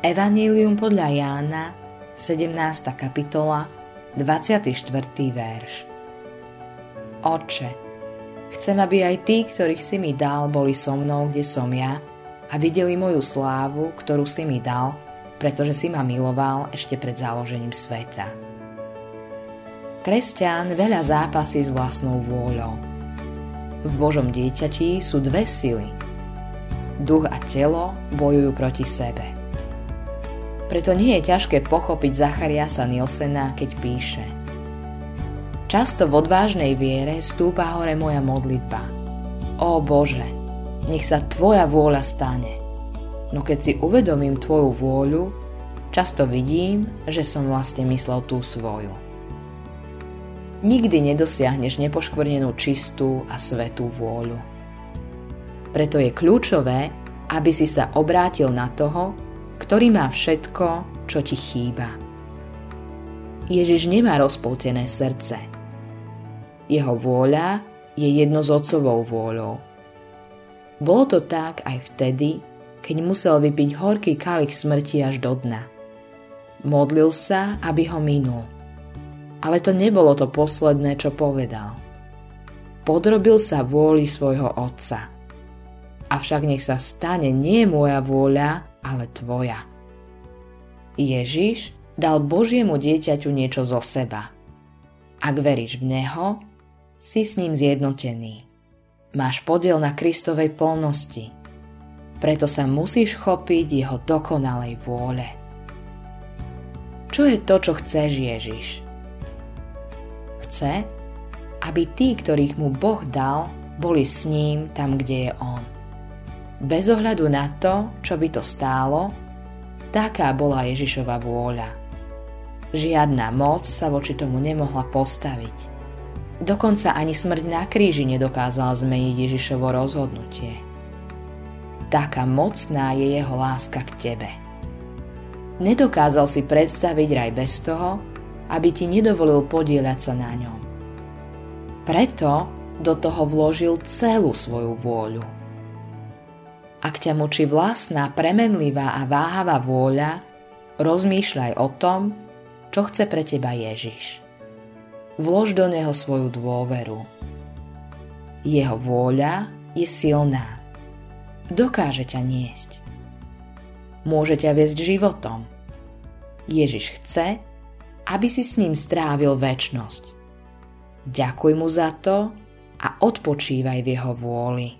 Evangelium podľa Jána, 17. kapitola, 24. verš. Oče, chcem, aby aj tí, ktorých si mi dal, boli so mnou, kde som ja a videli moju slávu, ktorú si mi dal, pretože si ma miloval ešte pred založením sveta. Kresťan veľa zápasí s vlastnou vôľou. V Božom dieťati sú dve sily – duch a telo bojujú proti sebe. Preto nie je ťažké pochopiť Zachariasa Nielsena, keď píše Často v odvážnej viere stúpa hore moja modlitba. Ó Bože, nech sa Tvoja vôľa stane. No keď si uvedomím Tvoju vôľu, často vidím, že som vlastne myslel tú svoju. Nikdy nedosiahneš nepoškvrnenú čistú a svetú vôľu. Preto je kľúčové, aby si sa obrátil na toho, ktorý má všetko, čo ti chýba. Ježiš nemá rozpoltené srdce. Jeho vôľa je jedno s otcovou vôľou. Bolo to tak aj vtedy, keď musel vypiť horký kalich smrti až do dna. Modlil sa, aby ho minul. Ale to nebolo to posledné, čo povedal. Podrobil sa vôli svojho otca avšak nech sa stane nie moja vôľa, ale tvoja. Ježiš dal Božiemu dieťaťu niečo zo seba. Ak veríš v Neho, si s ním zjednotený. Máš podiel na Kristovej plnosti. Preto sa musíš chopiť jeho dokonalej vôle. Čo je to, čo chceš Ježiš? Chce, aby tí, ktorých mu Boh dal, boli s ním tam, kde je On. Bez ohľadu na to, čo by to stálo, taká bola Ježišova vôľa. Žiadna moc sa voči tomu nemohla postaviť. Dokonca ani smrť na kríži nedokázala zmeniť Ježišovo rozhodnutie. Taká mocná je jeho láska k tebe. Nedokázal si predstaviť raj bez toho, aby ti nedovolil podieľať sa na ňom. Preto do toho vložil celú svoju vôľu. Ak ťa mučí vlastná, premenlivá a váhavá vôľa, rozmýšľaj o tom, čo chce pre teba Ježiš. Vlož do neho svoju dôveru. Jeho vôľa je silná. Dokáže ťa niesť. Môže ťa viesť životom. Ježiš chce, aby si s ním strávil väčnosť. Ďakuj mu za to a odpočívaj v jeho vôli.